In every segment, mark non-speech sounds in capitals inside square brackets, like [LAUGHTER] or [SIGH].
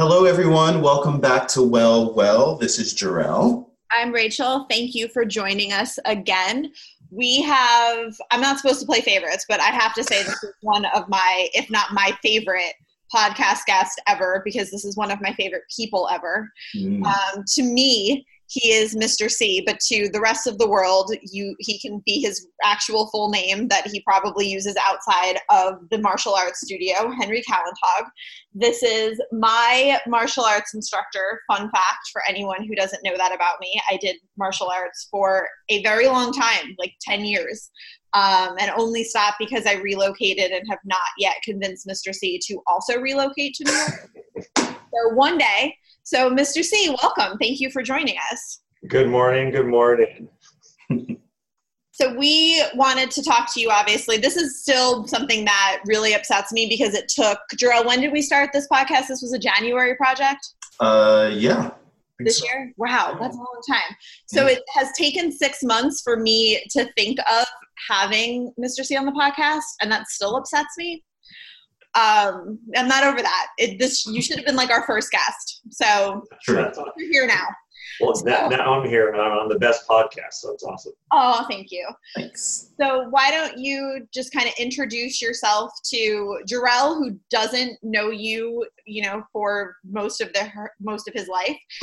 Hello, everyone. Welcome back to Well Well. This is Jor-El. I'm Rachel. Thank you for joining us again. We have, I'm not supposed to play favorites, but I have to say this is one of my, if not my favorite podcast guest ever, because this is one of my favorite people ever. Mm. Um, to me, he is Mr. C, but to the rest of the world, you he can be his actual full name that he probably uses outside of the martial arts studio, Henry Calantog. This is my martial arts instructor. Fun fact for anyone who doesn't know that about me, I did martial arts for a very long time, like 10 years. Um, and only stopped because I relocated and have not yet convinced Mr. C to also relocate to New York. [LAUGHS] so one day so, Mr. C, welcome. Thank you for joining us. Good morning. Good morning. [LAUGHS] so, we wanted to talk to you, obviously. This is still something that really upsets me because it took, Jor-El, when did we start this podcast? This was a January project? Uh, yeah. This so. year? Wow, that's a long time. So, yeah. it has taken six months for me to think of having Mr. C on the podcast, and that still upsets me um, I'm not over that. It, this you should have been like our first guest. So sure. you're here now. Well, so, now, now I'm here and I'm on the best podcast, so it's awesome. Oh, thank you. Thanks. So why don't you just kind of introduce yourself to Jor-El, who doesn't know you, you know, for most of the most of his life, [LAUGHS]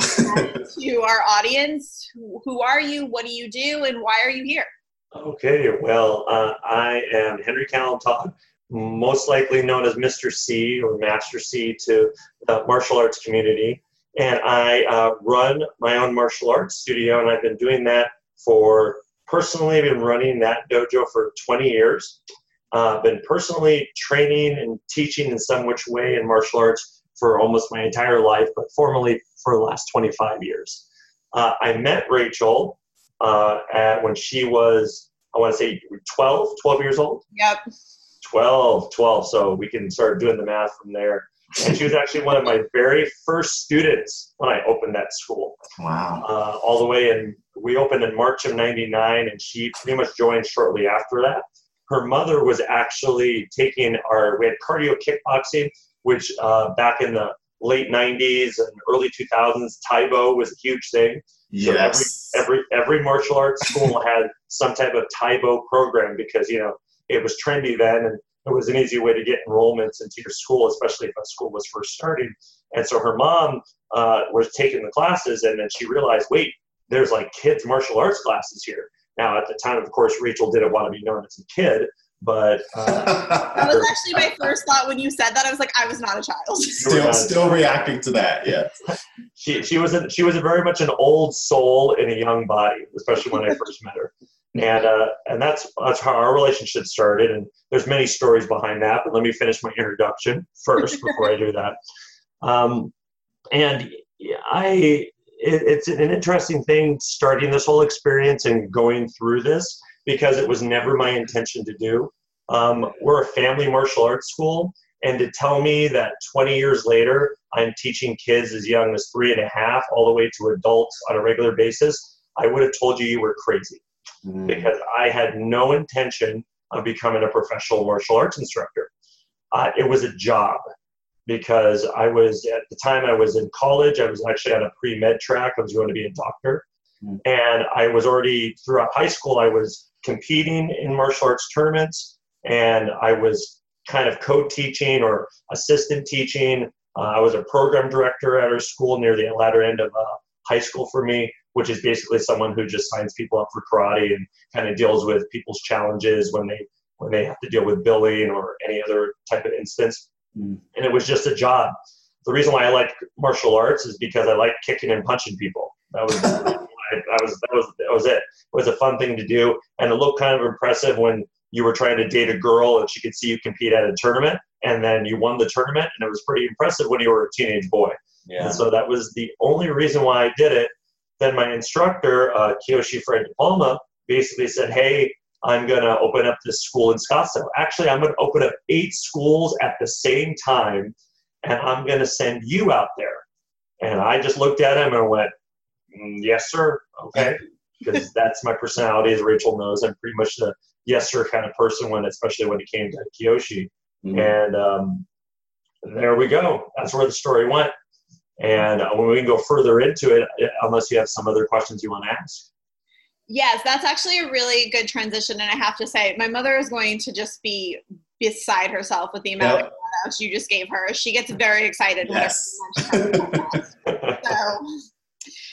to our audience. Who are you? What do you do? And why are you here? Okay, well, uh, I am Henry Calantog most likely known as Mr. C or Master C to the martial arts community. And I uh, run my own martial arts studio, and I've been doing that for personally, been running that dojo for 20 years. Uh, been personally training and teaching in some which way in martial arts for almost my entire life, but formally for the last 25 years. Uh, I met Rachel uh, at, when she was, I want to say 12, 12 years old. Yep. 12, 12. So we can start doing the math from there. And she was actually one of my very first students when I opened that school. Wow. Uh, all the way in, we opened in March of 99, and she pretty much joined shortly after that. Her mother was actually taking our, we had cardio kickboxing, which uh, back in the late 90s and early 2000s, Tae Bo was a huge thing. Yes. So every, every, every martial arts school [LAUGHS] had some type of Tae Bo program because, you know, it was trendy then and it was an easy way to get enrollments into your school, especially if a school was first starting. And so her mom uh, was taking the classes and then she realized, wait, there's like kids martial arts classes here. Now, at the time, of course, Rachel didn't want to be known as a kid, but uh, [LAUGHS] that was actually my first thought when you said that. I was like, I was not a child. Still, still reacting to that. Yeah. [LAUGHS] she she was a, she was a very much an old soul in a young body, especially when I [LAUGHS] first met her and uh, and that's that's how our relationship started. And there's many stories behind that. But let me finish my introduction first before I do [LAUGHS] that. Um, and I, it, it's an interesting thing starting this whole experience and going through this because it was never my intention to do. Um, we're a family martial arts school, and to tell me that 20 years later I'm teaching kids as young as three and a half all the way to adults on a regular basis, I would have told you you were crazy mm. because I had no intention of becoming a professional martial arts instructor. Uh, it was a job because I was at the time I was in college. I was actually on a pre med track. I was going to be a doctor, mm. and I was already throughout high school. I was competing in martial arts tournaments, and I was kind of co-teaching or assistant teaching. Uh, I was a program director at our school near the latter end of uh, high school for me which is basically someone who just signs people up for karate and kind of deals with people's challenges when they when they have to deal with billing or any other type of instance. Mm. And it was just a job. The reason why I like martial arts is because I like kicking and punching people. That was [LAUGHS] that was that was that was it. It was a fun thing to do, and it looked kind of impressive when you were trying to date a girl and she could see you compete at a tournament, and then you won the tournament, and it was pretty impressive when you were a teenage boy. Yeah. And so that was the only reason why I did it then my instructor, uh, Kyoshi Fred Palma, basically said, hey, I'm going to open up this school in Scottsdale. Actually, I'm going to open up eight schools at the same time, and I'm going to send you out there. And I just looked at him and went, mm, yes, sir. Okay. [LAUGHS] Because that's my personality, as Rachel knows. I'm pretty much the yes, sir kind of person, when especially when it came to Kyoshi. Mm-hmm. And um, there we go. That's where the story went. And uh, when we can go further into it, unless you have some other questions you want to ask. Yes, that's actually a really good transition. And I have to say, my mother is going to just be beside herself with the amount yep. of you just gave her. She gets very excited. Yes. [LAUGHS] so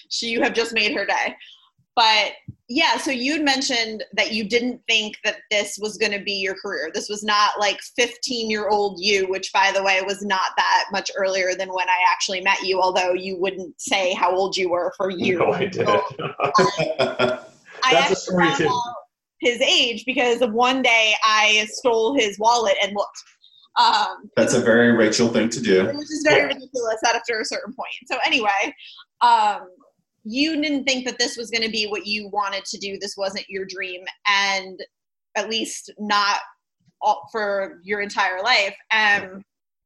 she, you have just made her day. But yeah, so you'd mentioned that you didn't think that this was going to be your career. This was not like 15 year old you, which by the way was not that much earlier than when I actually met you, although you wouldn't say how old you were for years. No, I did. [LAUGHS] I That's a story too. His age because one day I stole his wallet and looked. Um, That's a very Rachel thing to do. Which is very ridiculous after a certain point. So anyway, um, you didn't think that this was going to be what you wanted to do. This wasn't your dream, and at least not all, for your entire life. And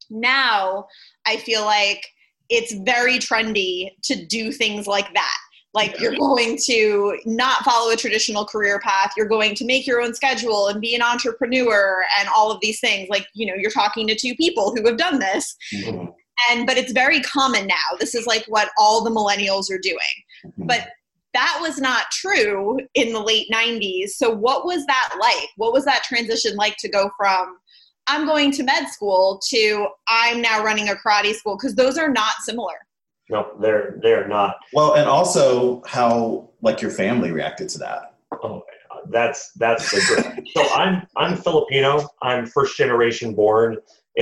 now I feel like it's very trendy to do things like that. Like you're going to not follow a traditional career path. You're going to make your own schedule and be an entrepreneur and all of these things. Like, you know, you're talking to two people who have done this. Mm-hmm and but it's very common now this is like what all the millennials are doing mm-hmm. but that was not true in the late 90s so what was that like? What was that transition like to go from i'm going to med school to i'm now running a karate school because those are not similar. No they're they're not. Well and also how like your family reacted to that. Oh that's that's the so i'm i'm filipino. I'm first generation born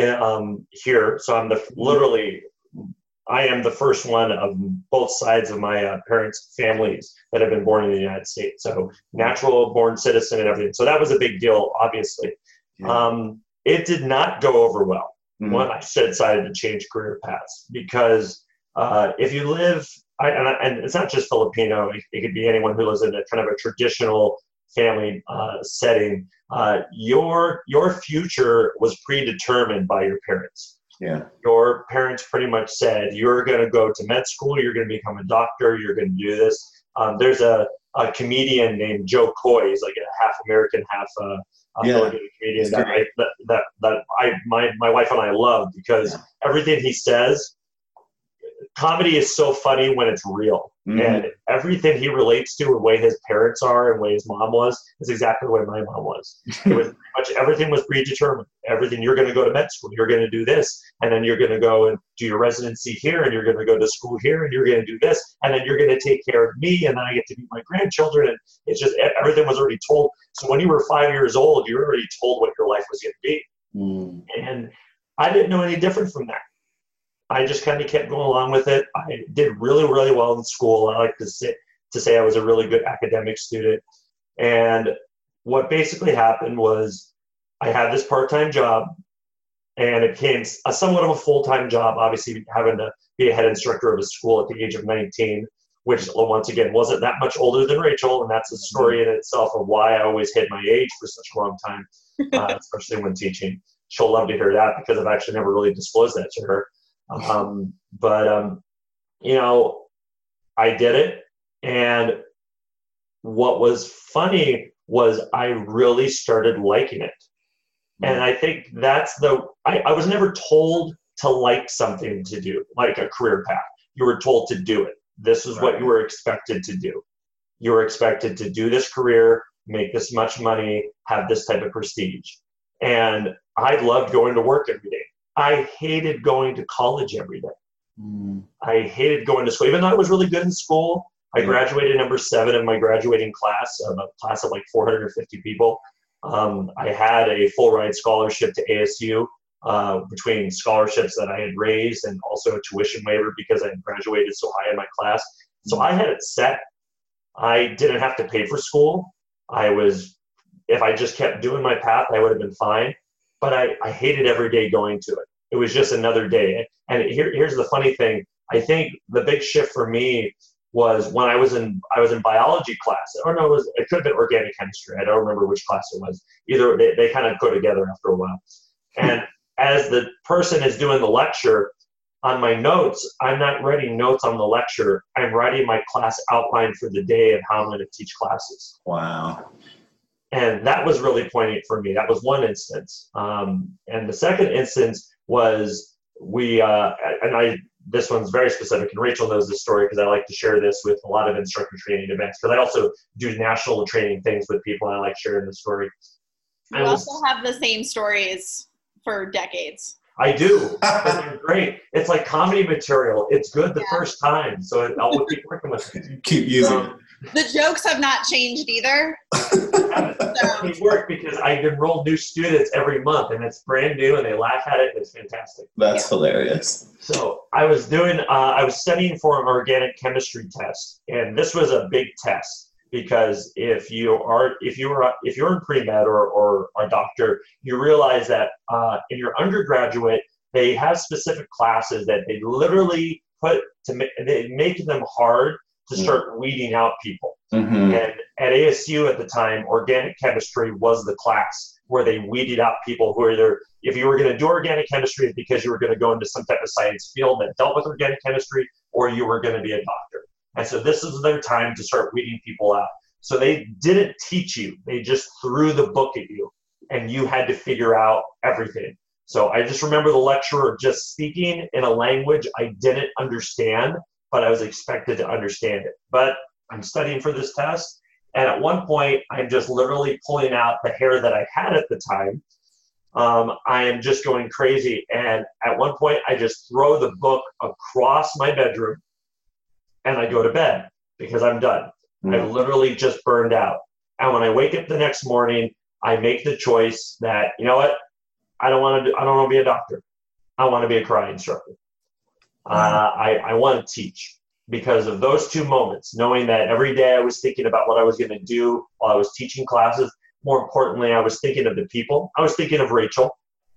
um, here. So I'm the literally, I am the first one of both sides of my uh, parents' families that have been born in the United States. So natural born citizen and everything. So that was a big deal, obviously. Yeah. Um, it did not go over well mm-hmm. when I decided to change career paths because uh, if you live, I, and, I, and, it's not just Filipino, it, it, could be anyone who lives in a kind of a traditional family uh, setting uh, your your future was predetermined by your parents. Yeah. Your parents pretty much said you're going to go to med school, you're going to become a doctor, you're going to do this. Um, there's a, a comedian named Jo Koy. He's like a half American, half uh, yeah. comedian that I, that, that, that I my my wife and I love because yeah. everything he says comedy is so funny when it's real. Mm-hmm. And everything he relates to, the way his parents are and the way his mom was, is exactly the way my mom was. it was much everything was predetermined. Everything you're going to go to med school, you're going to do this, and then you're going to go and do your residency here, and you're going to go to school here, and you're going to do this, and then you're going to take care of me, and then I get to meet my grandchildren, and it's just everything was already told. So when you were five years old, you were already told what your life was going to be, mm. and I didn't know any different from that. I just kind of kept going along with it. I did really, really well in school. I like to say, to say I was a really good academic student. And what basically happened was I had this part-time job and it became a somewhat of a full-time job, obviously having to be a head instructor of a school at the age of 19, which once again wasn't that much older than Rachel. And that's a story in itself of why I always hid my age for such a long time, [LAUGHS] uh, especially when teaching. She'll love to hear that because I've actually never really disclosed that to her. Um, but um, you know, I did it, and what was funny was I really started liking it, and I think that's the I, I was never told to like something to do, like a career path. You were told to do it. This is right. what you were expected to do. You were expected to do this career, make this much money, have this type of prestige. And I loved going to work every day. I hated going to college every day. Mm. I hated going to school, even though I was really good in school. I graduated number seven in my graduating class, of a class of like 450 people. Um, I had a full ride scholarship to ASU uh, between scholarships that I had raised and also a tuition waiver because I graduated so high in my class. So I had it set. I didn't have to pay for school. I was, if I just kept doing my path, I would have been fine but I, I hated every day going to it. It was just another day. And here, here's the funny thing. I think the big shift for me was when I was in I was in biology class. Or no, it, was, it could have been organic chemistry. I don't remember which class it was. Either they, they kind of go together after a while. And [LAUGHS] as the person is doing the lecture, on my notes, I'm not writing notes on the lecture. I'm writing my class outline for the day of how I'm going to teach classes. Wow and that was really poignant for me. That was one instance. Um, and the second instance was we, uh, and I this one's very specific, and Rachel knows this story because I like to share this with a lot of instructor training events because I also do national training things with people, and I like sharing the story. You also have the same stories for decades. I do. they're great. It's like comedy material. It's good the yeah. first time, so I'll keep working with it. [LAUGHS] Keep using um, it. The jokes have not changed either. so. [LAUGHS] It work because I enroll new students every month, and it's brand new, and they laugh at it. And it's fantastic. That's yeah. hilarious. So I was doing. Uh, I was studying for an organic chemistry test, and this was a big test because if you are if you are if you're in pre-med or, or a doctor you realize that uh, in your undergraduate they have specific classes that they literally put to make, they make them hard to mm. start weeding out people mm-hmm. and at asu at the time organic chemistry was the class where they weeded out people who either if you were going to do organic chemistry because you were going to go into some type of science field that dealt with organic chemistry or you were going to be a doctor and so this is their time to start weeding people out. So they didn't teach you, they just threw the book at you, and you had to figure out everything. So I just remember the lecturer just speaking in a language I didn't understand, but I was expected to understand it. But I'm studying for this test, and at one point, I'm just literally pulling out the hair that I had at the time. Um, I am just going crazy. And at one point, I just throw the book across my bedroom and I go to bed because I'm done. Mm-hmm. I've literally just burned out. And when I wake up the next morning, I make the choice that, you know what? I don't want to do, I don't want to be a doctor. I want to be a karate instructor. Uh, I, I want to teach because of those two moments, knowing that every day I was thinking about what I was going to do while I was teaching classes. More importantly, I was thinking of the people. I was thinking of Rachel.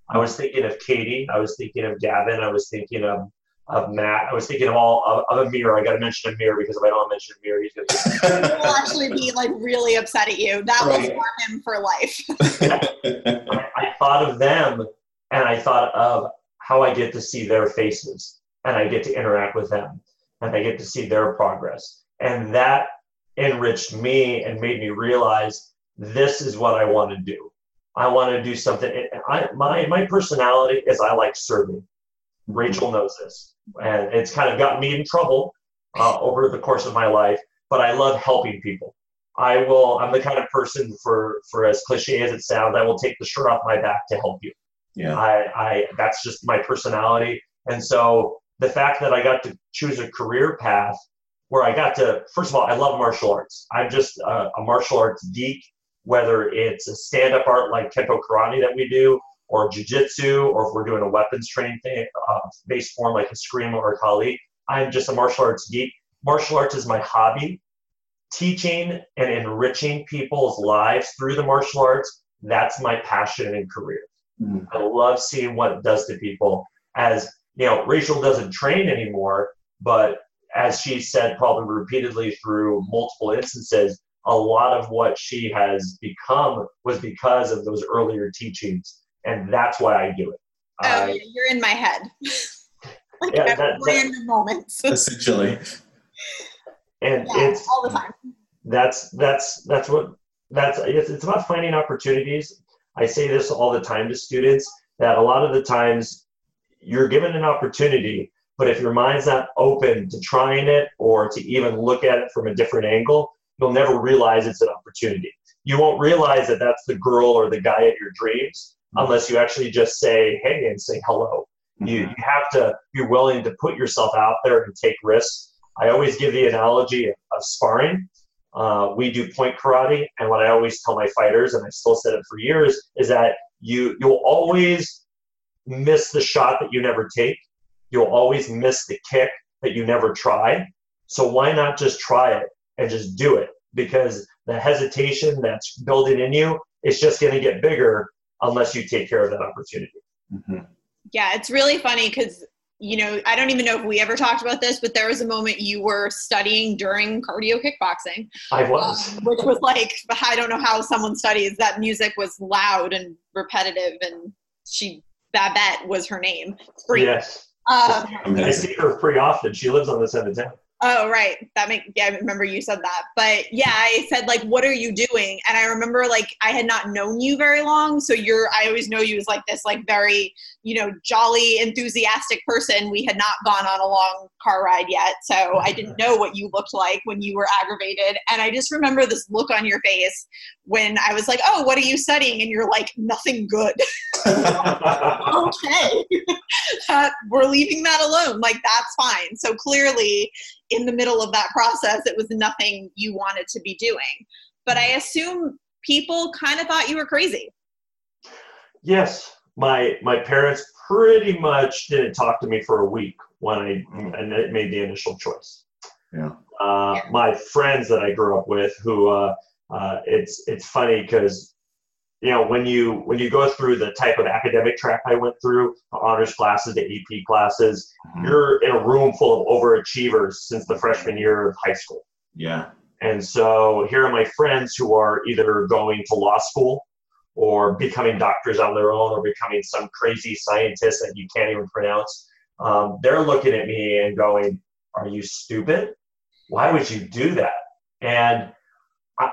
I was thinking of Katie. I was thinking of Gavin. I was thinking of of Matt. I was thinking of all of, of Amir. I got to mention Amir because if I don't mention Amir, he's going to. will actually be like really upset at you. That right. will harm him for life. [LAUGHS] I, I thought of them, and I thought of how I get to see their faces, and I get to interact with them, and I get to see their progress, and that enriched me and made me realize this is what I want to do. I want to do something. I, my my personality is I like serving. Rachel knows this and it's kind of gotten me in trouble uh, over the course of my life. But I love helping people. I will. I'm the kind of person for for as cliche as it sounds, I will take the shirt off my back to help you. Yeah. I, I that's just my personality, and so the fact that I got to choose a career path where I got to, first of all, I love martial arts. I'm just a, a martial arts geek. Whether it's a stand-up art like Kempo Karate that we do, or jujitsu, or if we're doing a weapons training thing, uh, based form like Eskrima or Kali. I'm just a martial arts geek. Martial arts is my hobby. Teaching and enriching people's lives through the martial arts, that's my passion and career. Mm. I love seeing what it does to people. As you know, Rachel doesn't train anymore, but as she said probably repeatedly through multiple instances, a lot of what she has become was because of those earlier teachings and that's why I do it. Oh, I, you're in my head. [LAUGHS] like yeah, that, random moments. [LAUGHS] essentially. And yeah, it's all the time. That's that's that's what that's it's, it's about finding opportunities. I say this all the time to students that a lot of the times you're given an opportunity, but if your mind's not open to trying it or to even look at it from a different angle, you'll never realize it's an opportunity. You won't realize that that's the girl or the guy of your dreams unless you actually just say hey and say hello. Mm-hmm. You, you have to be willing to put yourself out there and take risks. I always give the analogy of, of sparring. Uh, we do point karate, and what I always tell my fighters, and I still said it for years, is that you you'll always miss the shot that you never take. You'll always miss the kick that you never try. So why not just try it and just do it? Because the hesitation that's building in you is just going to get bigger unless you take care of that opportunity. Mm-hmm. Yeah, it's really funny because you know I don't even know if we ever talked about this, but there was a moment you were studying during cardio kickboxing. I was, um, which was like I don't know how someone studies that music was loud and repetitive, and she Babette was her name. Yes. Um, I see her pretty often. She lives on this end of town. Oh, right. That make yeah, I remember you said that. But yeah, I said like, what are you doing? And I remember like I had not known you very long. So you're I always know you as like this like very you know, jolly, enthusiastic person. We had not gone on a long car ride yet. So I didn't know what you looked like when you were aggravated. And I just remember this look on your face when I was like, oh, what are you studying? And you're like, nothing good. [LAUGHS] okay. [LAUGHS] uh, we're leaving that alone. Like, that's fine. So clearly, in the middle of that process, it was nothing you wanted to be doing. But I assume people kind of thought you were crazy. Yes, my my parents pretty much didn't talk to me for a week when I mm. made the initial choice. Yeah. Uh, My friends that I grew up with, who uh, uh, it's it's funny because you know when you when you go through the type of academic track I went through, the honors classes, the AP classes, Mhm. you're in a room full of overachievers since the freshman year of high school. Yeah. And so here are my friends who are either going to law school or becoming doctors on their own or becoming some crazy scientist that you can't even pronounce. Um, they're looking at me and going, Are you stupid? Why would you do that? And I,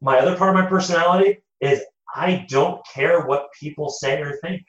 my other part of my personality is I don't care what people say or think.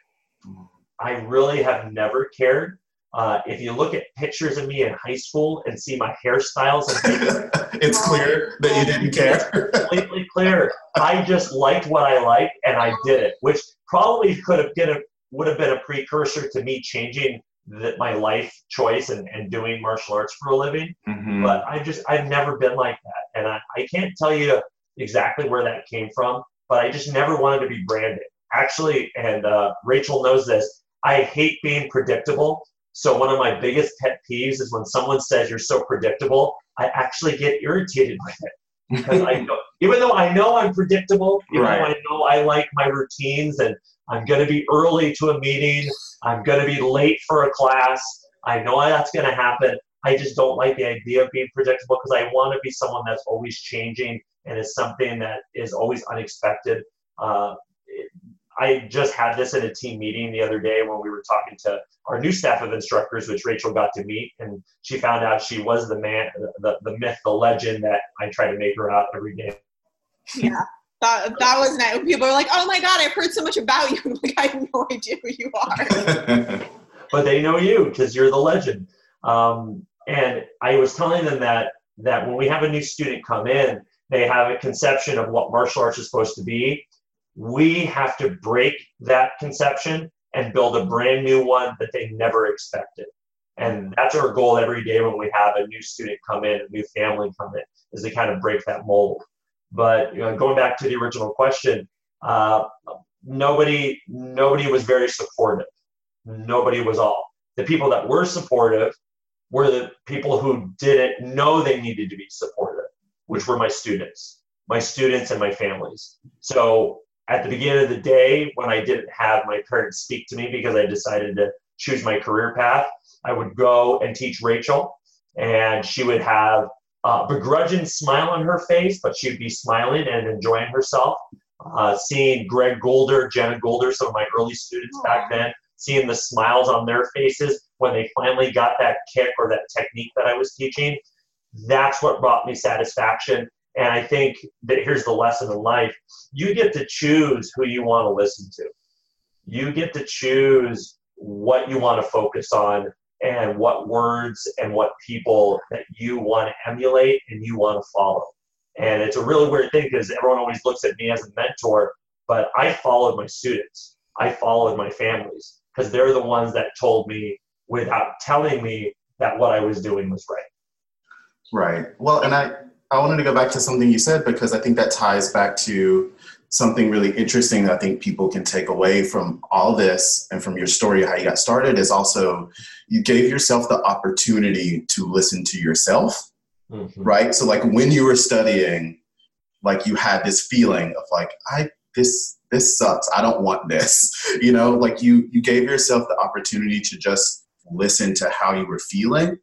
I really have never cared. Uh, if you look at pictures of me in high school and see my hairstyles and [LAUGHS] it's clear that you didn't care. completely clear. I just liked what I liked and I did it, which probably could have been a, would have been a precursor to me changing the, my life choice and, and doing martial arts for a living. Mhm. But I just I've never been like that, and I, I can't tell you exactly where that came from. But I just never wanted to be branded. Actually, and uh, Rachel knows this. I hate being predictable. So one of my biggest pet peeves is when someone says you're so predictable. I actually get irritated with it because I [LAUGHS] know, even though I know I'm predictable, even though Right. I know I like my routines and I'm going to be early to a meeting, I'm going to be late for a class, I know that's going to happen. I just don't like the idea of being predictable because I want to be someone that's always changing and is something that is always unexpected. Uh, I just had this in a team meeting the other day when we were talking to our new staff of instructors, which Rachel got to meet, and she found out she was the man, the, the myth, the legend that I try to make her out every day. Yeah. That, that was nice. People are like, oh my God, I've heard so much about you. [LAUGHS] I'm like, I have no idea who you are. [LAUGHS] but they know you because you're the legend. Um, and I was telling them that that when we have a new student come in, they have a conception of what martial arts is supposed to be. We have to break that conception and build a brand new one that they never expected. And that's our goal every day when we have a new student come in, a new family come in, is to kind of break that mold. But you know, going back to the original question, uh, nobody nobody was very supportive nobody was all. The people that were supportive were the people who didn't know they needed to be supportive, which were my students, my students and my families. So at the beginning of the day, when I didn't have my parents speak to me because I decided to choose my career path, I would go and teach Rachel, and she would have a begrudging smile on her face, but she'd be smiling and enjoying herself. Uh, seeing Greg Golder, Jenna Golder, some of my early students back then, seeing the smiles on their faces when they finally got that kick or that technique that I was teaching, that's what brought me satisfaction. And I think that here's the lesson in life you get to choose who you want to listen to, you get to choose what you want to focus on and what words and what people that you want to emulate and you want to follow. And it's a really weird thing because everyone always looks at me as a mentor, but I followed my students. I followed my families because they're the ones that told me without telling me that what I was doing was right. Right. Well, and I, I wanted to go back to something you said because I think that ties back to something really interesting that I think people can take away from all this and from your story, how you got started, is also you gave yourself the opportunity to listen to yourself, Mhm. right? So, like when you were studying, like you had this feeling of like, I, this, this sucks. I don't want this. [LAUGHS] You know, like you, you gave yourself the opportunity to just listen to how you were feeling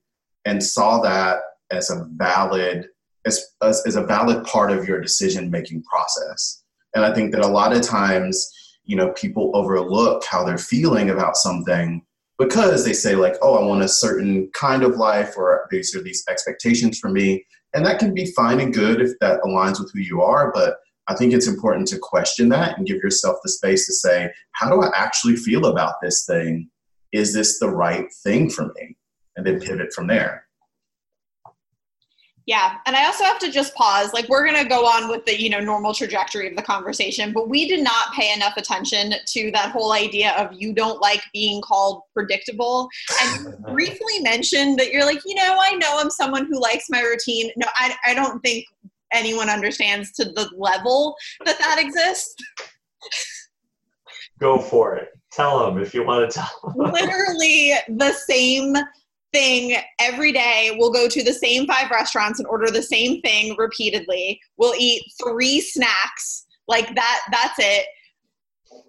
and saw that as a valid as, as a valid part of your decision making process and i think that a lot of times you know people overlook how they're feeling about something because they say like oh i want a certain kind of life or these are these expectations for me and that can be fine and good if that aligns with who you are but I think it's important to question that and give yourself the space to say, how do I actually feel about this thing? Is this the right thing for me? And then pivot from there. Yeah, and I also have to just pause. Like we're going to go on with the, you know, normal trajectory of the conversation, but we did not pay enough attention to that whole idea of you don't like being called predictable. And [LAUGHS] briefly mentioned that you're like, you know, I know I'm someone who likes my routine. No, I I don't think anyone understands to the level that that exists. Go for it. Tell them if you want to tell. Literally the same thing every day. We'll go to the same five restaurants and order the same thing repeatedly. We'll eat three snacks. Like that, that's it.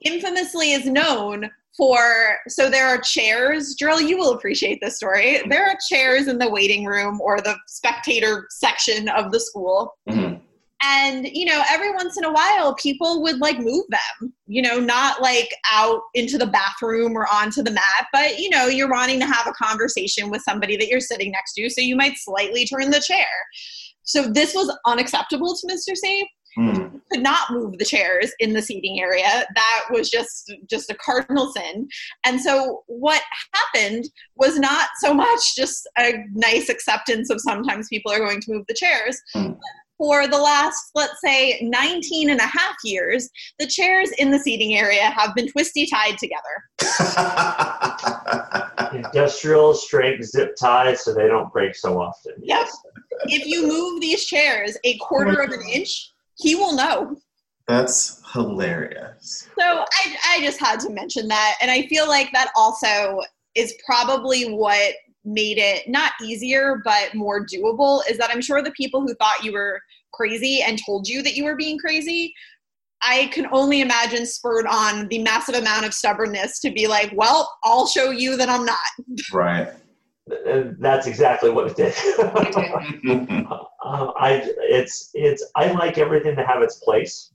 Infamously is known for so there are chairs. Jor-El, you will appreciate this story. There are chairs in the waiting room or the spectator section of the school. Mm-hmm and you know every once in a while people would like move them you know not like out into the bathroom or onto the mat but you know you're wanting to have a conversation with somebody that you're sitting next to so you might slightly turn the chair so this was unacceptable to mr safe Mm. Could not move the chairs in the seating area. That was just just a cardinal sin. And so what happened was not so much just a nice acceptance of sometimes people are going to move the chairs, mm for the last, let's say, 19 and a half years, the chairs in the seating area have been twisty tied together. [LAUGHS] Industrial strength zip ties so they don't break so often. Yep. if you move these chairs a quarter of an inch, he will know. That's hilarious. So I, I just had to mention that. And I feel like that also is probably what made it not easier but more doable is that I'm sure the people who thought you were crazy and told you that you were being crazy I can only imagine spurred on the massive amount of stubbornness to be like, well, I'll show you that I'm not. Right. That's exactly what it did. [LAUGHS] [LAUGHS] um, I it's it's I like everything to have its place.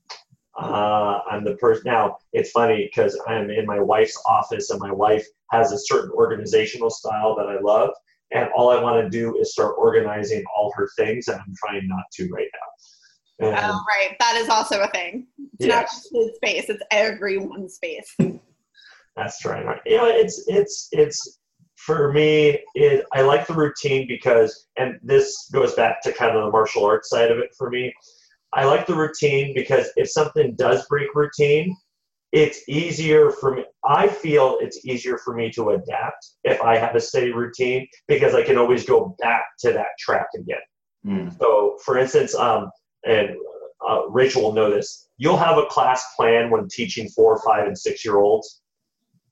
Uh, I'm the person now. It's funny because I'm in my wife's office, and my wife has a certain organizational style that I love. And all I want to do is start organizing all her things, and I'm trying not to right now. And oh, right. That is also a thing. It's yes. not just his space; it's everyone's space. That's right. You know, it's it's it's for me. It I like the routine because, and this goes back to kind of the martial arts side of it for me. I like the routine because if something does break routine, it's easier for me. I feel it's easier for me to adapt if I have a steady routine because I can always go back to that track again. Mm. So, for instance, um, and uh, Rachel will know this, you'll have a class plan when teaching four, five, and six year olds.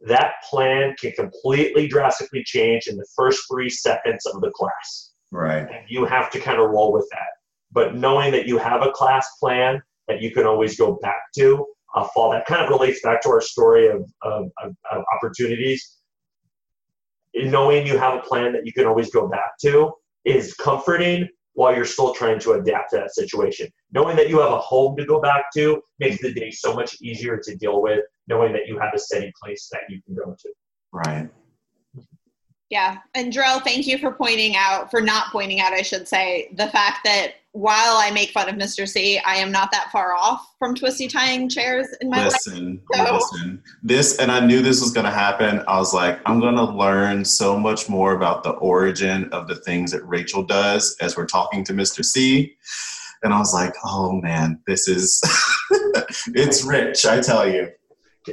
That plan can completely drastically change in the first three seconds of the class. Right. And you have to kind of roll with that. But knowing that you have a class plan that you can always go back to uh, fall. That kind of relates back to our story of, of, of, of opportunities. Knowing you have a plan that you can always go back to is comforting while you're still trying to adapt to that situation. Knowing that you have a home to go back to makes the day so much easier to deal with, knowing that you have a steady place that you can go to. Right. Yeah. And Jor-El, thank you for pointing out, for not pointing out, I should say, the fact that while I make fun of Mr. C, I am not that far off from twisty tying chairs in my listen, life. So. Listen, this, and I knew this was going to happen. I was like, I'm going to learn so much more about the origin of the things that Rachel does as we're talking to Mr. C. And I was like, oh man, this is, [LAUGHS] it's rich, I tell you.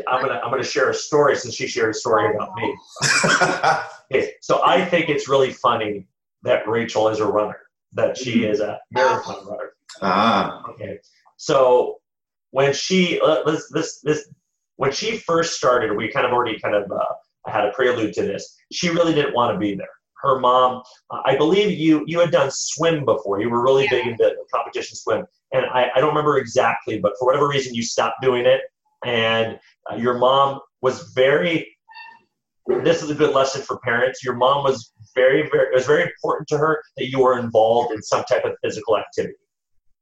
I'm gonna I'm gonna share a story since she shared a story about me. [LAUGHS] okay, so I think it's really funny that Rachel is a runner that she mm-hmm. is a marathon runner. Ah. Okay. So when she uh, this this this when she first started, we kind of already kind of uh, had a prelude to this. She really didn't want to be there. Her mom, uh, I believe you you had done swim before. You were really yeah. big into competition swim, and I, I don't remember exactly, but for whatever reason, you stopped doing it. And uh, your mom was very. This is a good lesson for parents. Your mom was very, very, it was very important to her that you were involved in some type of physical activity.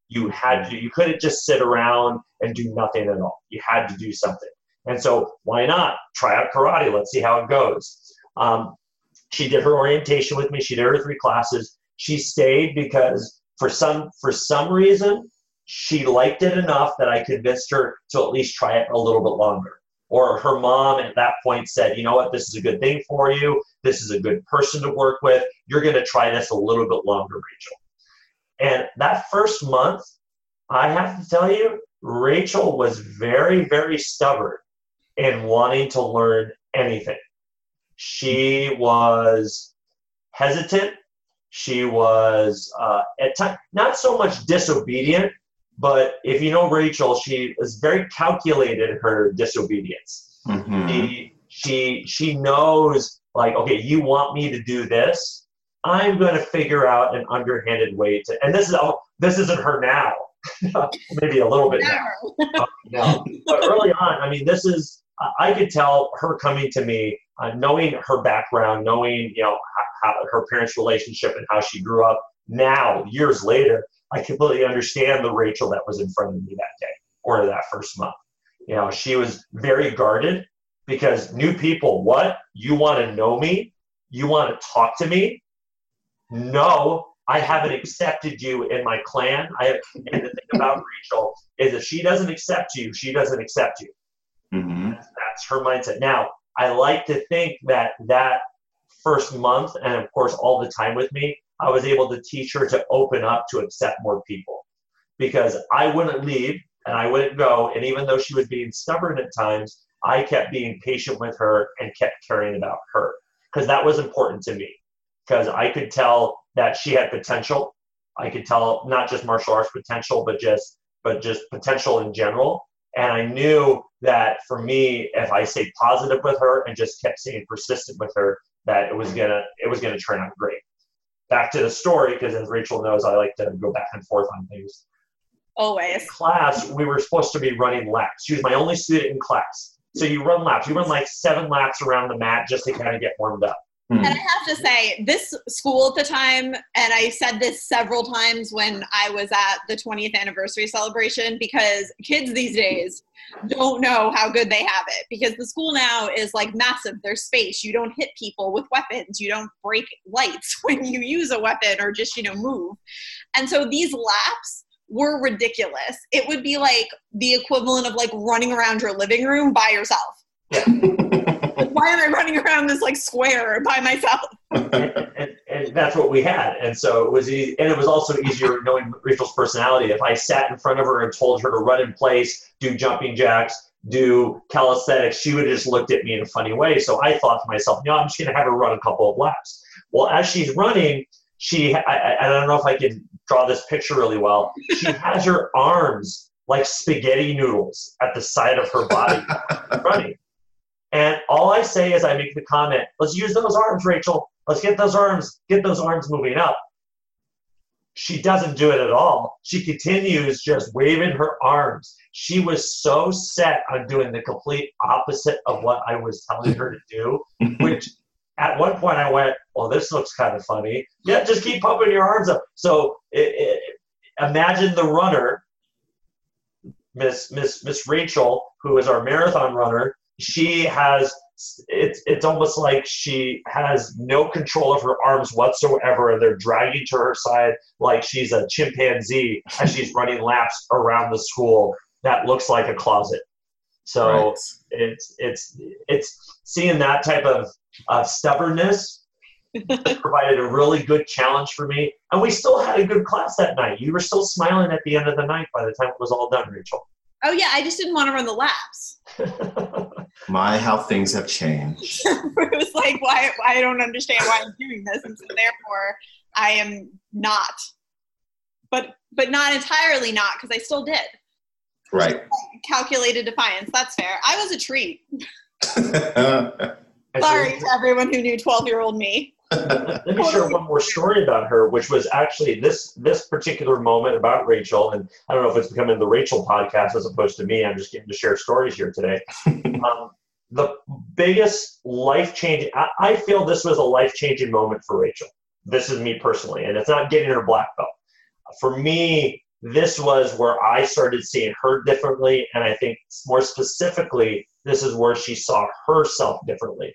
You had to, you couldn't just sit around and do nothing at all. You had to do something. And so, why not try out karate? Let's see how it goes. Um, she did her orientation with me. She did her three classes. She stayed because for some for some reason she liked it enough that I convinced her to at least try it a little bit longer. Or her mom at that point said, you know what, this is a good thing for you. This is a good person to work with. You're going to try this a little bit longer, Rachel. And that first month, I have to tell you, Rachel was very, very stubborn in wanting to learn anything. She was hesitant. She was uh, at times not so much disobedient, but if you know Rachel, she is very calculated in her disobedience. Mm-hmm. She, she she knows like okay, you want me to do this, I'm going to figure out an underhanded way to. And this is oh, this isn't her now. [LAUGHS] Maybe a little bit now. [LAUGHS] no. But early on, I mean, this is I could tell her coming to me, uh, knowing her background, knowing you know how, her parents' relationship and how she grew up. Now, years later, I completely understand the Rachel that was in front of me that day or that first month. You know, she was very guarded because new people, what? You want to know me? You want to talk to me? No, I haven't accepted you in my clan. I have, and the thing about [LAUGHS] Rachel is if she doesn't accept you, she doesn't accept you. Mm-hmm. That's, that's her mindset. Now, I like to think that that first month, and of course, all the time with me, I was able to teach her to open up to accept more people because I wouldn't leave and I wouldn't go. And even though she was being stubborn at times, I kept being patient with her and kept caring about her because that was important to me because I could tell that she had potential. I could tell not just martial arts potential, but just but just potential in general. And I knew that for me, if I stayed positive with her and just kept staying persistent with her, that it was gonna it was gonna turn out great. Back to the story, because as Rachel knows, I like to go back and forth on things. Always. In class, we were supposed to be running laps. She was my only student in class. So you run laps. You run like seven laps around the mat just to kind of get warmed up. Hmm. And I have to say, this school at the time, and I said this several times when I was at the 20th anniversary celebration, because kids these days don't know how good they have it. Because the school now is like massive, there's space. You don't hit people with weapons, you don't break lights [LAUGHS] when you use a weapon or just, you know, move. And so these laps were ridiculous. It would be like the equivalent of like running around your living room by yourself. [LAUGHS] Why am I running around this like square by myself? [LAUGHS] and, and, and, that's what we had. And so it was easy. And it was also easier knowing Rachel's personality. If I sat in front of her and told her to run in place, do jumping jacks, do calisthenics, she would have just looked at me in a funny way. So I thought to myself, no, I'm just going to have her run a couple of laps. Well, as she's running, she, I, I don't know if I can draw this picture really well. She [LAUGHS] has her arms like spaghetti noodles at the side of her body [LAUGHS] running. And all I say is I make the comment, let's use those arms, Rachel. Let's get those arms, get those arms moving up. She doesn't do it at all. She continues just waving her arms. She was so set on doing the complete opposite of what I was telling her to do, [LAUGHS] which at one point I went, well, this looks kind of funny. Yeah, just keep pumping your arms up. So it, it, imagine the runner, Miss Miss Miss Rachel, who is our marathon runner, she has it's it's almost like she has no control of her arms whatsoever and they're dragging to her side like she's a chimpanzee as she's running laps around the school that looks like a closet. So right. it's it's it's seeing that type of uh, stubbornness [LAUGHS] provided a really good challenge for me. And we still had a good class that night. You were still smiling at the end of the night by the time it was all done rachel oh yeah i just didn't want to run the laps [LAUGHS] My, how things have changed. [LAUGHS] it was like, why? I don't understand why I'm doing this, and so therefore, I am not. But but not entirely not because I still did. Right. Calculated defiance. That's fair. I was a treat. [LAUGHS] Sorry to everyone who knew 12 year old me. [LAUGHS] Let me share one more story about her, which was actually this this particular moment about Rachel, and I don't know if it's becoming the Rachel podcast as opposed to me. I'm just getting to share stories here today. [LAUGHS] um, the biggest life changing, I, I feel this was a life changing moment for Rachel. This is me personally, and it's not getting her black belt. For me, this was where I started seeing her differently, and I think more specifically, this is where she saw herself differently.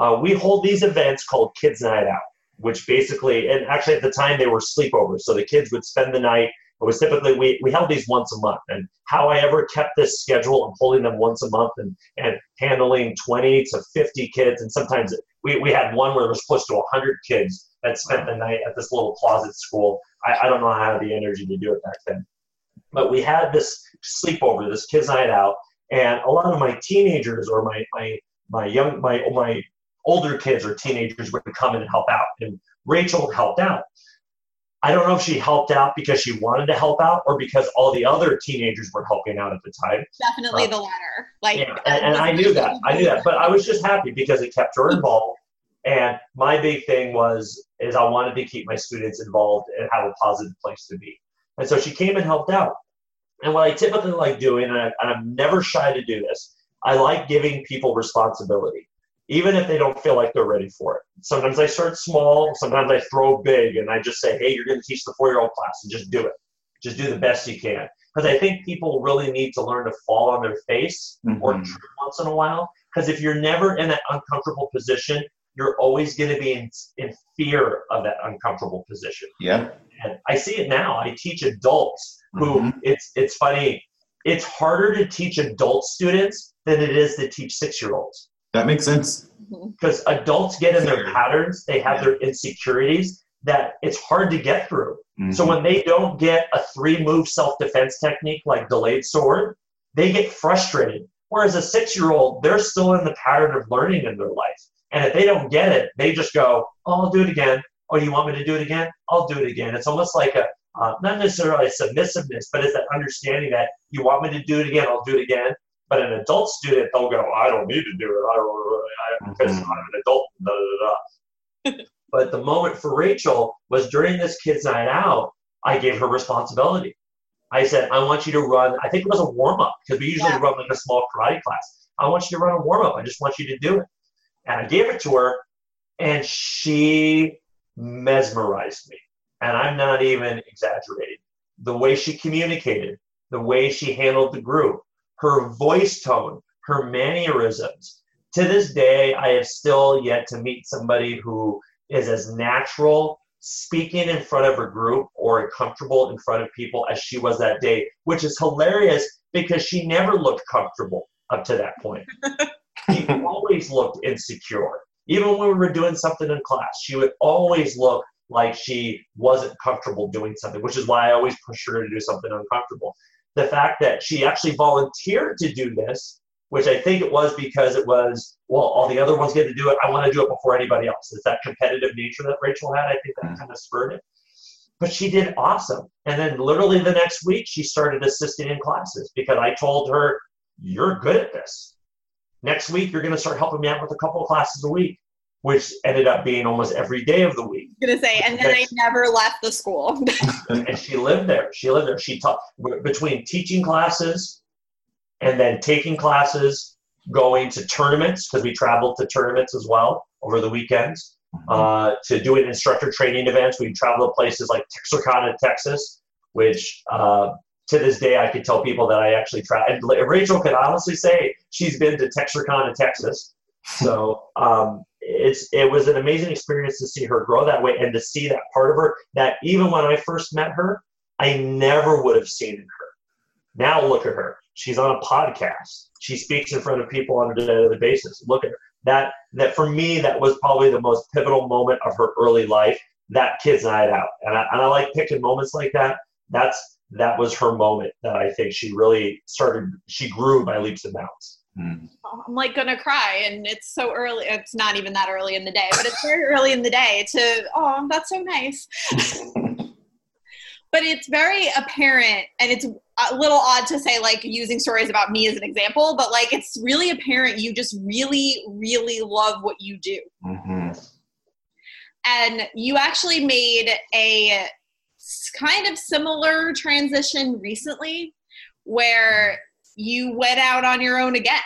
Uh, we hold these events called Kids Night Out, which basically, and actually at the time they were sleepovers. So the kids would spend the night It was typically we, we held these once a month. And how I ever kept this schedule of holding them once a month and, and handling 20 to 50 kids. And sometimes we, we had one where it was close to 100 kids that spent the night at this little closet school. I, I don't know how I had the energy to do it back then. But we had this sleepover, this kids' night out, and a lot of my teenagers or my my my young my my older kids or teenagers would come in and help out. And Rachel helped out. I don't know if she helped out because she wanted to help out or because all the other teenagers were helping out at the time. Definitely uh, the latter. Like, yeah, and, and I knew that. I knew that, but I was just happy because it kept her involved. And my big thing was is I wanted to keep my students involved and have a positive place to be. And so she came and helped out. And what I typically like doing, and, I, and I'm never shy to do this, I like giving people responsibility even if they don't feel like they're ready for it. Sometimes I start small, sometimes I throw big, and I just say, hey, you're going to teach the four year old class and just do it. Just do the best you can. Because I think people really need to learn to fall on their face mm-hmm. or trip once in a while. Because if you're never in that uncomfortable position, you're always going to be in, in fear of that uncomfortable position. Yeah. And I see it now. I teach adults who mm-hmm. it's it's funny. It's harder to teach adult students than it is to teach six year olds that makes sense. Because adults get in their patterns, they have yeah. their insecurities that it's hard to get through. Mm-hmm. So when they don't get a three move self defense technique like delayed sword, they get frustrated. Whereas a six year old, they're still in the pattern of learning in their life. And if they don't get it, they just go, Oh, I'll do it again. Oh, you want me to do it again? I'll do it again. It's almost like a, uh, not necessarily a submissiveness, but it's that understanding that you want me to do it again, I'll do it again. But an adult student, they'll go, I don't need to do it. I don't, because mm-hmm. I'm an adult. Da, da, da. [LAUGHS] but the moment for Rachel was during this kids' night out, I gave her responsibility. I said, I want you to run, I think it was a warm up, because we usually yeah. run like a small karate class. I want you to run a warm up. I just want you to do it. And I gave it to her, and she mesmerized me. And I'm not even exaggerating. The way she communicated, the way she handled the group, her voice tone, her mannerisms. To this day, I have still yet to meet somebody who is as natural speaking in front of a group or comfortable in front of people as she was that day, which is hilarious because she never looked comfortable up to that point. [LAUGHS] she always looked insecure. Even when we were doing something in class, she would always look like she wasn't comfortable doing something, which is why I always push her to do something uncomfortable the fact that she actually volunteered to do this, which I think it was because it was, well, all the other ones get to do it. I want to do it before anybody else. It's that competitive nature that Rachel had. I think that mm-hmm. kind of spurred it. But she did awesome. And then literally the next week, she started assisting in classes because I told her, you're good at this. Next week, you're going to start helping me out with a couple of classes a week which ended up being almost every day of the week. I'm gonna say, and then I never left the school. [LAUGHS] and she lived there. She lived there. She taught between teaching classes and then taking classes, going to tournaments because we traveled to tournaments as well over the weekends. Mm-hmm. Uh, to doing instructor training events, we traveled to places like Texarkana, Texas, which uh, to this day I could tell people that I actually traveled. Rachel could honestly say she's been to Texarkana, Texas. So um, it's it was an amazing experience to see her grow that way and to see that part of her that even when I first met her, I never would have seen in her. Now look at her. She's on a podcast. She speaks in front of people on a daily basis. Look at her. That that for me, that was probably the most pivotal moment of her early life. That kid's night out, and I, and I like picking moments like that. That's that was her moment that I think she really started. She grew by leaps and bounds. Mm. I'm like gonna cry, and it's so early. It's not even that early in the day, but it's very early in the day to. Oh, that's so nice. but it's very apparent, and it's a little odd to say like using stories about me as an example, but like it's really apparent you just really, really love what you do. Mm-hmm. And you actually made a kind of similar transition recently where you went out on your own again.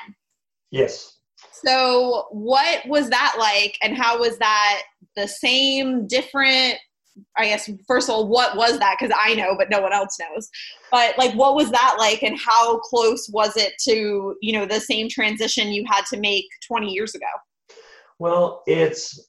Yes. So, what was that like, and how was that the same, different? I guess, first of all, what was that? Because I know, but no one else knows. But, like, what was that like, and how close was it to, you know, the same transition you had to make 20 years ago? Well, it's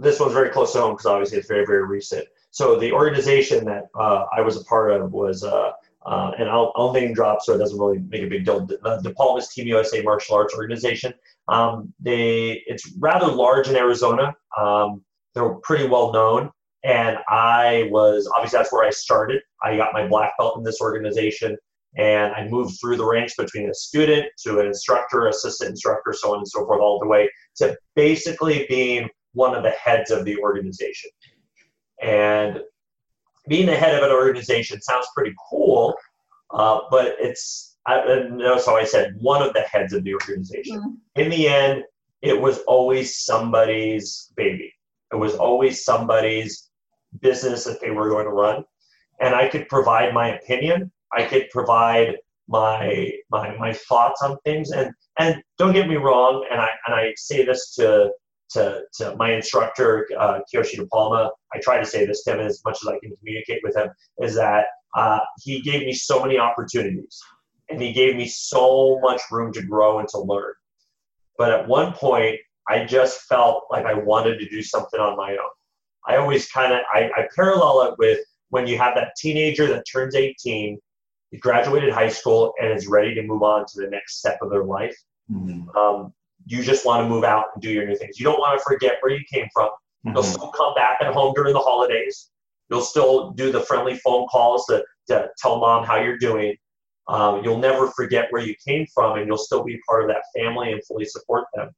this one's very close to home because obviously it's very, very recent. So the organization that uh, I was a part of was, uh, uh, and I'll, I'll, name drop so it doesn't really make a big deal. The, DePaul Team USA Martial Arts Organization. Um, they it's rather large in Arizona. Um, they're pretty well known, and I was obviously that's where I started. I got my black belt in this organization, and I moved through the ranks between a student to an instructor, assistant instructor, so on and so forth, all the way to basically being one of the heads of the organization. And being the head of an organization sounds pretty cool, uh, but it's, I, notice how I said one of the heads of the organization. Mm-hmm. In the end, it was always somebody's baby. It was always somebody's business that they were going to run. And I could provide my opinion. I could provide my my my thoughts on things. And and don't get me wrong. And I and I say this to to, to my instructor, uh, Kyoshi De Palma, I try to say this to him as much as I can communicate with him, is that uh, he gave me so many opportunities and he gave me so much room to grow and to learn. But at one point, I just felt like I wanted to do something on my own. I always kind of I, I parallel it with when you have that teenager that turns 18, graduated high school, and is ready to move on to the next step of their life. Mm-hmm. Um, you just want to move out and do your new things. You don't want to forget where you came from. Mm-hmm. You'll still come back at home during the holidays. You'll still do the friendly phone calls to, to tell mom how you're doing. Um, you'll never forget where you came from, and you'll still be part of that family and fully support them.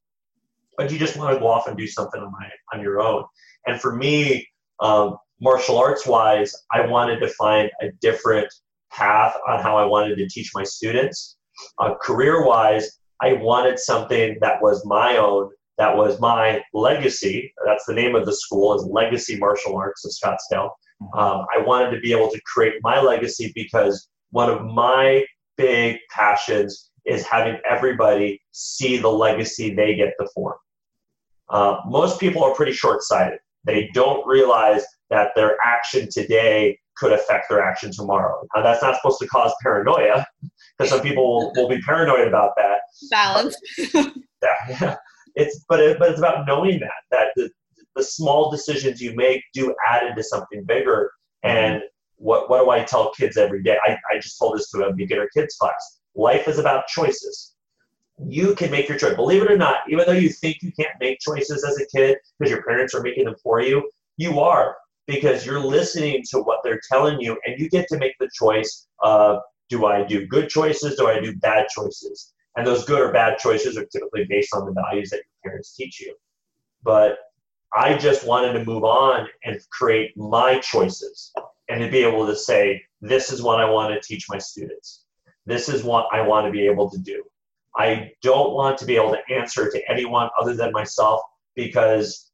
But you just want to go off and do something on my on your own. And for me, um, martial arts wise, I wanted to find a different path on how I wanted to teach my students. Uh, career wise, I wanted something that was my own, that was my legacy. That's the name of the school is Legacy Martial Arts of Scottsdale. Um, I wanted to be able to create my legacy because one of my big passions is having everybody see the legacy they get to form. Uh, most people are pretty short-sighted. They don't realize that their action today could affect their action tomorrow. Now, that's not supposed to cause paranoia, because some people will, will be paranoid about that. Balance. [LAUGHS] yeah. It's but it, but it's about knowing that that the, the small decisions you make do add into something bigger. Mm-hmm. And what what do I tell kids every day? I, I just told this to a beginner kids class. Life is about choices. You can make your choice. Believe it or not, even though you think you can't make choices as a kid because your parents are making them for you, you are because you're listening to what they're telling you and you get to make the choice of do I do good choices? Do I do bad choices? And those good or bad choices are typically based on the values that your parents teach you. But I just wanted to move on and create my choices and to be able to say, this is what I want to teach my students. This is what I want to be able to do. I don't want to be able to answer to anyone other than myself because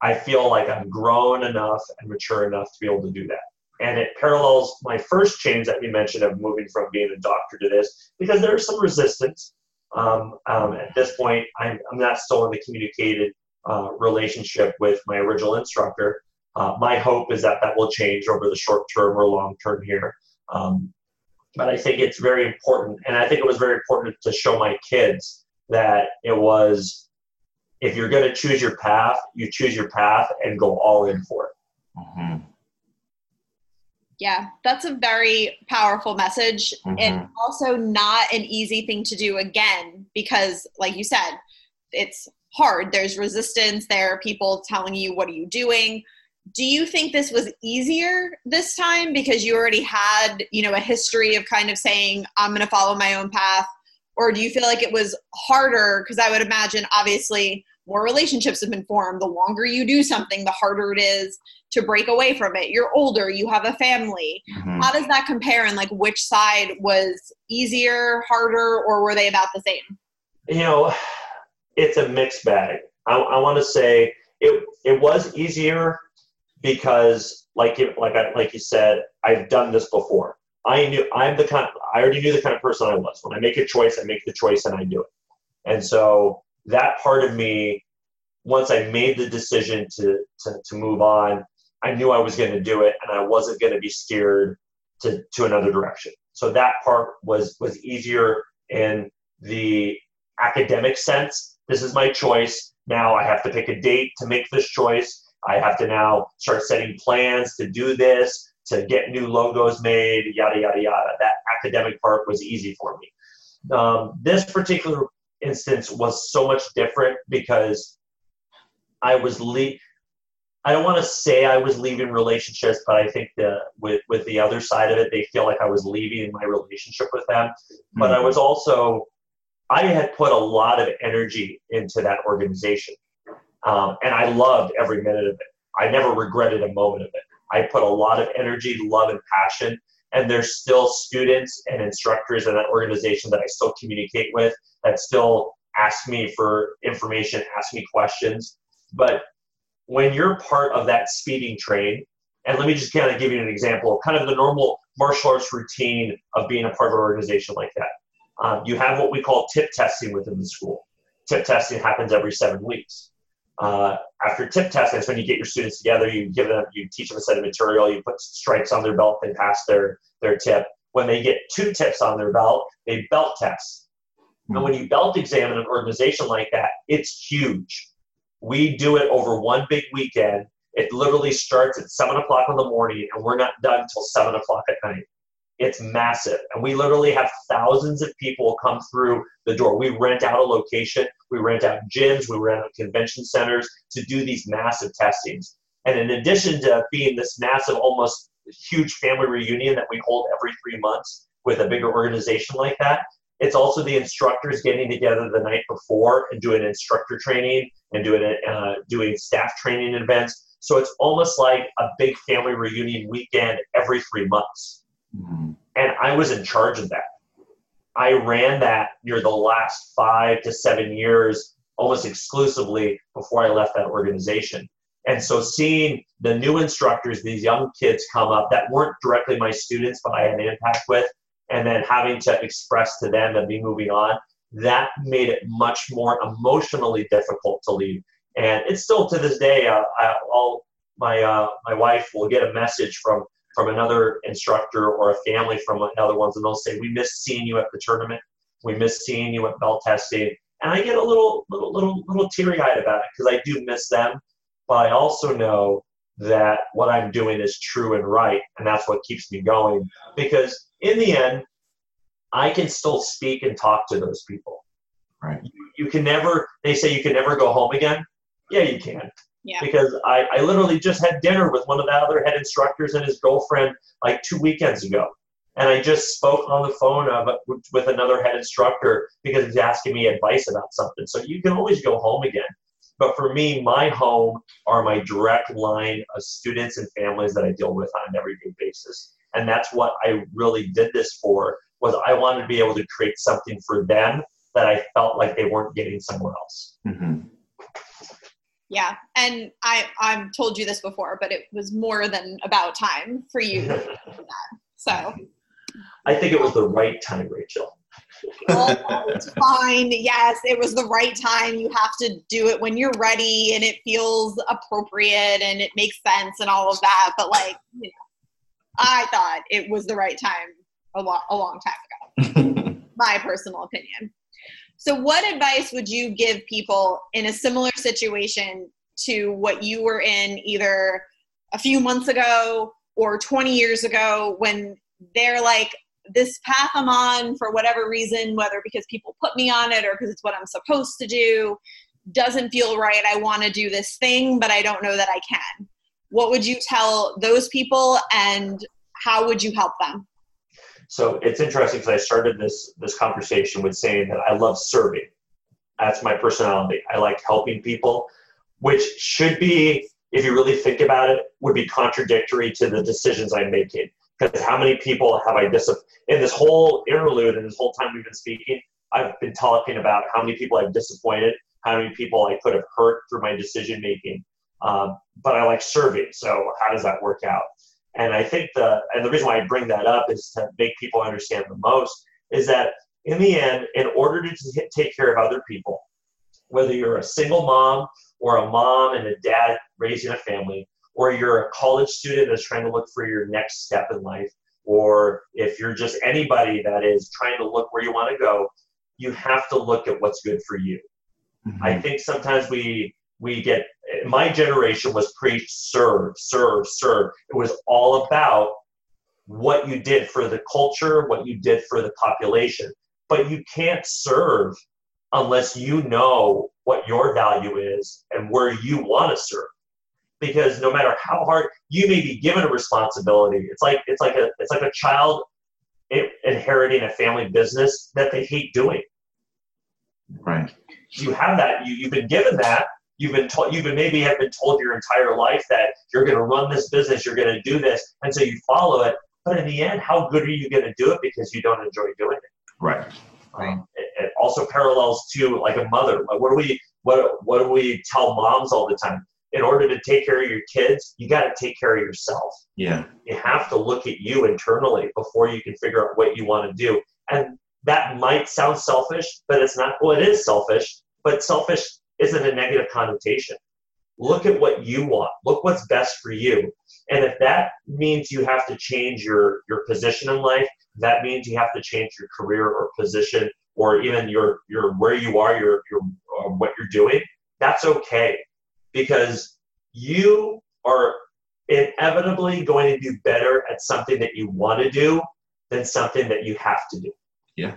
I feel like I'm grown enough and mature enough to be able to do that and it parallels my first change that we mentioned of moving from being a doctor to this because there's some resistance. Um, um, at this point, I'm, I'm, not still in the communicated uh, relationship with my original instructor. Uh, my hope is that that will change over the short term or long term here. Um, but I think it's very important, and I think it was very important to show my kids that it was if you're going to choose your path, you choose your path and go all in for it. Mm-hmm. Yeah, that's a very powerful message mm-hmm. and also not an easy thing to do again because, like you said, it's hard. There's resistance, there are people telling you, What are you doing? Do you think this was easier this time because you already had, you know, a history of kind of saying, I'm going to follow my own path? Or do you feel like it was harder? Because I would imagine, obviously, more relationships have been formed. The longer you do something, the harder it is to break away from it. You're older, you have a family. Mm-hmm. How does that compare and like which side was easier, harder, or were they about the same? You know, it's a mixed bag. I, I want to say it it was easier because like you, like I, like you said, I've done this before. I knew I'm the kind I already knew the kind of person I was. When I make a choice, I make the choice and I do it. And so that part of me, once I made the decision to, to, to move on, I knew I was going to do it and I wasn't going to be steered to, to another direction. So that part was, was easier in the academic sense. This is my choice. Now I have to pick a date to make this choice. I have to now start setting plans to do this, to get new logos made, yada, yada, yada. That academic part was easy for me. Um, this particular instance was so much different because I was le- I don't want to say I was leaving relationships, but I think the with with the other side of it, they feel like I was leaving my relationship with them. Mm-hmm. But I mm-hmm. was also I had put a lot of energy into that organization, um, and I loved every minute of it. I never regretted a moment of it. I put a lot of energy, love, and passion. And there's still students and instructors in that organization that I still communicate with that still ask me for information, ask me questions. But when you're part of that speeding train, and let me just kind of give you an example of kind of the normal martial arts routine of being a part of an organization like that. Um, you have what we call tip testing within the school. Tip testing happens every seven weeks. Uh, after tip testing, that's when you get your students together, you give them, you teach them a set of material, you put stripes on their belt, they pass their, their tip. When they get two tips on their belt, they belt test. Mm-hmm. And when you belt examine an organization like that, it's huge. We do it over one big weekend. It literally starts at seven o'clock in the morning, and we're not done until seven o'clock at night. It's massive. And we literally have thousands of people come through the door. We rent out a location, we rent out gyms, we rent out convention centers to do these massive testings. And in addition to being this massive, almost huge family reunion that we hold every three months with a bigger organization like that, it's also the instructors getting together the night before and doing instructor training and doing uh, doing staff training events. So it's almost like a big family reunion weekend every three months. Mm-hmm. And I was in charge of that. I ran that near the last five to seven years almost exclusively before I left that organization. And so seeing the new instructors, these young kids come up that weren't directly my students, but I had an impact with, and then having to express to them and be moving on, that made it much more emotionally difficult to leave. And it's still to this day, uh, I, will my uh, my wife will get a message from from another instructor or a family from another ones, and they'll say, "We miss seeing you at the tournament. We miss seeing you at belt testing." And I get a little, little, little, little teary-eyed about it because I do miss them, but I also know that what I'm doing is true and right, and that's what keeps me going. Because in the end, I can still speak and talk to those people. Right. You, you can never. They say you can never go home again. Yeah, you can. Yeah. Because I, I literally just had dinner with one of the other head instructors and his girlfriend like two weekends ago. And I just spoke on the phone of, with another head instructor because he's asking me advice about something. So you can always go home again. But for me, my home are my direct line of students and families that I deal with on an everyday basis. And that's what I really did this for was I wanted to be able to create something for them that I felt like they weren't getting somewhere else. Mm-hmm. Yeah, and I I've told you this before, but it was more than about time for you to [LAUGHS] do that. So I think it was the right time, Rachel. oh, it's fine. Yes, it was the right time. You have to do it when you're ready and it feels appropriate and it makes sense and all of that. But like, you know, I thought it was the right time a long a long time ago. [LAUGHS] My personal opinion. So, what advice would you give people in a similar situation to what you were in either a few months ago or 20 years ago when they're like, this path I'm on for whatever reason, whether because people put me on it or because it's what I'm supposed to do, doesn't feel right. I want to do this thing, but I don't know that I can. What would you tell those people and how would you help them? So it's interesting because I started this this conversation with saying that I love serving. That's my personality. I like helping people, which should be, if you really think about it, would be contradictory to the decisions I'm making. Because how many people have I dis in this whole interlude and this whole time we've been speaking, I've been talking about how many people I've disappointed, how many people I could have hurt through my decision making. Um, but I like serving. So how does that work out? And I think the and the reason why I bring that up is to make people understand the most is that in the end, in order to take care of other people, whether you're a single mom or a mom and a dad raising a family, or you're a college student that's trying to look for your next step in life, or if you're just anybody that is trying to look where you want to go, you have to look at what's good for you. Mm-hmm. I think sometimes we we get my generation was preached serve, serve, serve. It was all about what you did for the culture, what you did for the population. But you can't serve unless you know what your value is and where you want to serve. Because no matter how hard you may be given a responsibility, it's like it's like a it's like a child inheriting a family business that they hate doing. Right. You have that. You, you've been given that. You've been told. You've been maybe have been told your entire life that you're going to run this business. You're going to do this, and so you follow it. But in the end, how good are you going to do it because you don't enjoy doing it? Right. Um, it, it, also parallels to like a mother. Like what do we what what do we tell moms all the time? In order to take care of your kids, you got to take care of yourself. Yeah. You have to look at you internally before you can figure out what you want to do. And that might sound selfish, but it's not. Well, it is selfish, but selfish isn't a negative connotation. Look at what you want. Look what's best for you. And if that means you have to change your your position in life, that means you have to change your career or position or even your your where you are, your your uh, what you're doing. That's okay because you are inevitably going to do better at something that you want to do than something that you have to do. Yeah.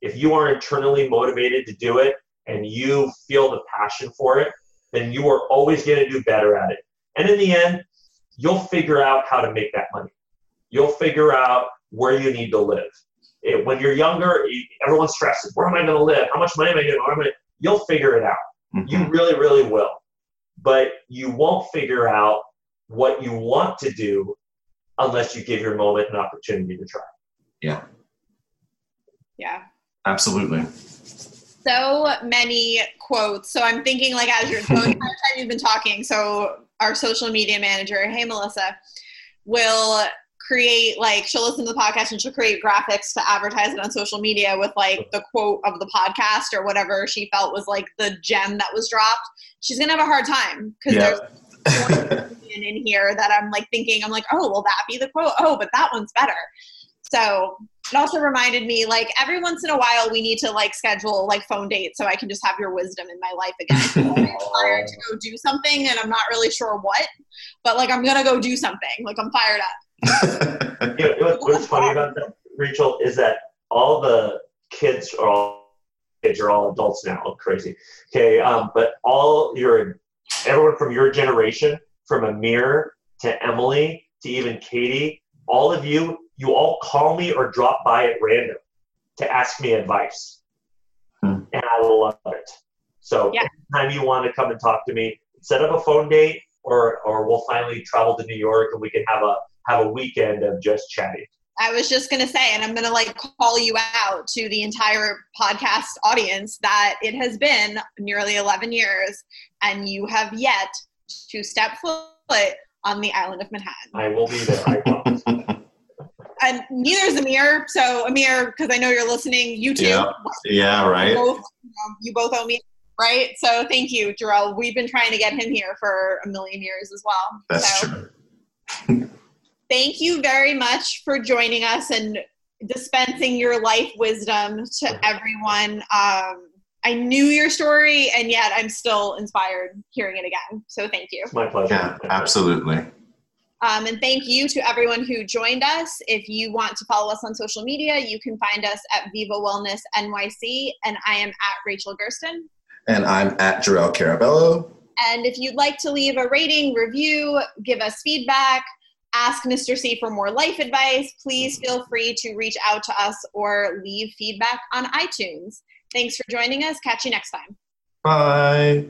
If you are internally motivated to do it and you feel the passion for it, then you are always going to do better at it. And in the end, you'll figure out how to make that money. You'll figure out where you need to live. It, when you're younger, everyone stresses, where am I going to live? How much money am I going to? You'll figure it out. Mm-hmm. You really, really will. But you won't figure out what you want to do unless you give your moment an opportunity to try. Yeah. Yeah. Absolutely. So many quotes. So I'm thinking like as you're entire [LAUGHS] time you've been talking. So our social media manager, hey Melissa, will create like she'll listen to the podcast and she'll create graphics to advertise it on social media with like the quote of the podcast or whatever she felt was like the gem that was dropped. She's gonna have a hard time because yeah. there's in here that I'm like thinking I'm like oh will that be the quote oh but that one's better. So it also reminded me like every once in a while we need to like schedule like phone dates so I can just have your wisdom in my life again. [LAUGHS] I'm inspired to go do something and I'm not really sure what, but like I'm gonna go do something. Like I'm fired up [LAUGHS] you know, what's funny about that, Rachel, is that all the kids are all kids are all adults now. Crazy. Okay, um, but all your everyone from your generation, from Amir to Emily to even Katie, all of you, you all call me or drop by at random to ask me advice, hmm. and I love it. So yeah. anytime you want to come and talk to me, set up a phone date, or or we'll finally travel to New York and we can have a have a weekend of just chatting. I was just going to say, and I'm going to like call you out to the entire podcast audience that it has been nearly 11 years and you have yet to step foot on the island of Manhattan. I will be there. I promise. [LAUGHS] and neither is Amir. So Amir, because I know you're listening, you too. Yeah, yeah right. You both, you, know, you both owe me, right? So thank you, Jor-El. We've been trying to get him here for a million years as well. That's so. true. [LAUGHS] thank you very much for joining us and dispensing your life wisdom to everyone. Um, I knew your story, and yet I'm still inspired hearing it again. So thank you. My pleasure. Yeah, absolutely. Um, and thank you to everyone who joined us. If you want to follow us on social media, you can find us at Viva Wellness NYC, and I am at Rachel Gersten. And I'm at Jor-El Caraballo. And if you'd like to leave a rating, review, give us feedback, ask Mr. C for more life advice, please feel free to reach out to us or leave feedback on iTunes. Thanks for joining us. Catch you next time. Bye.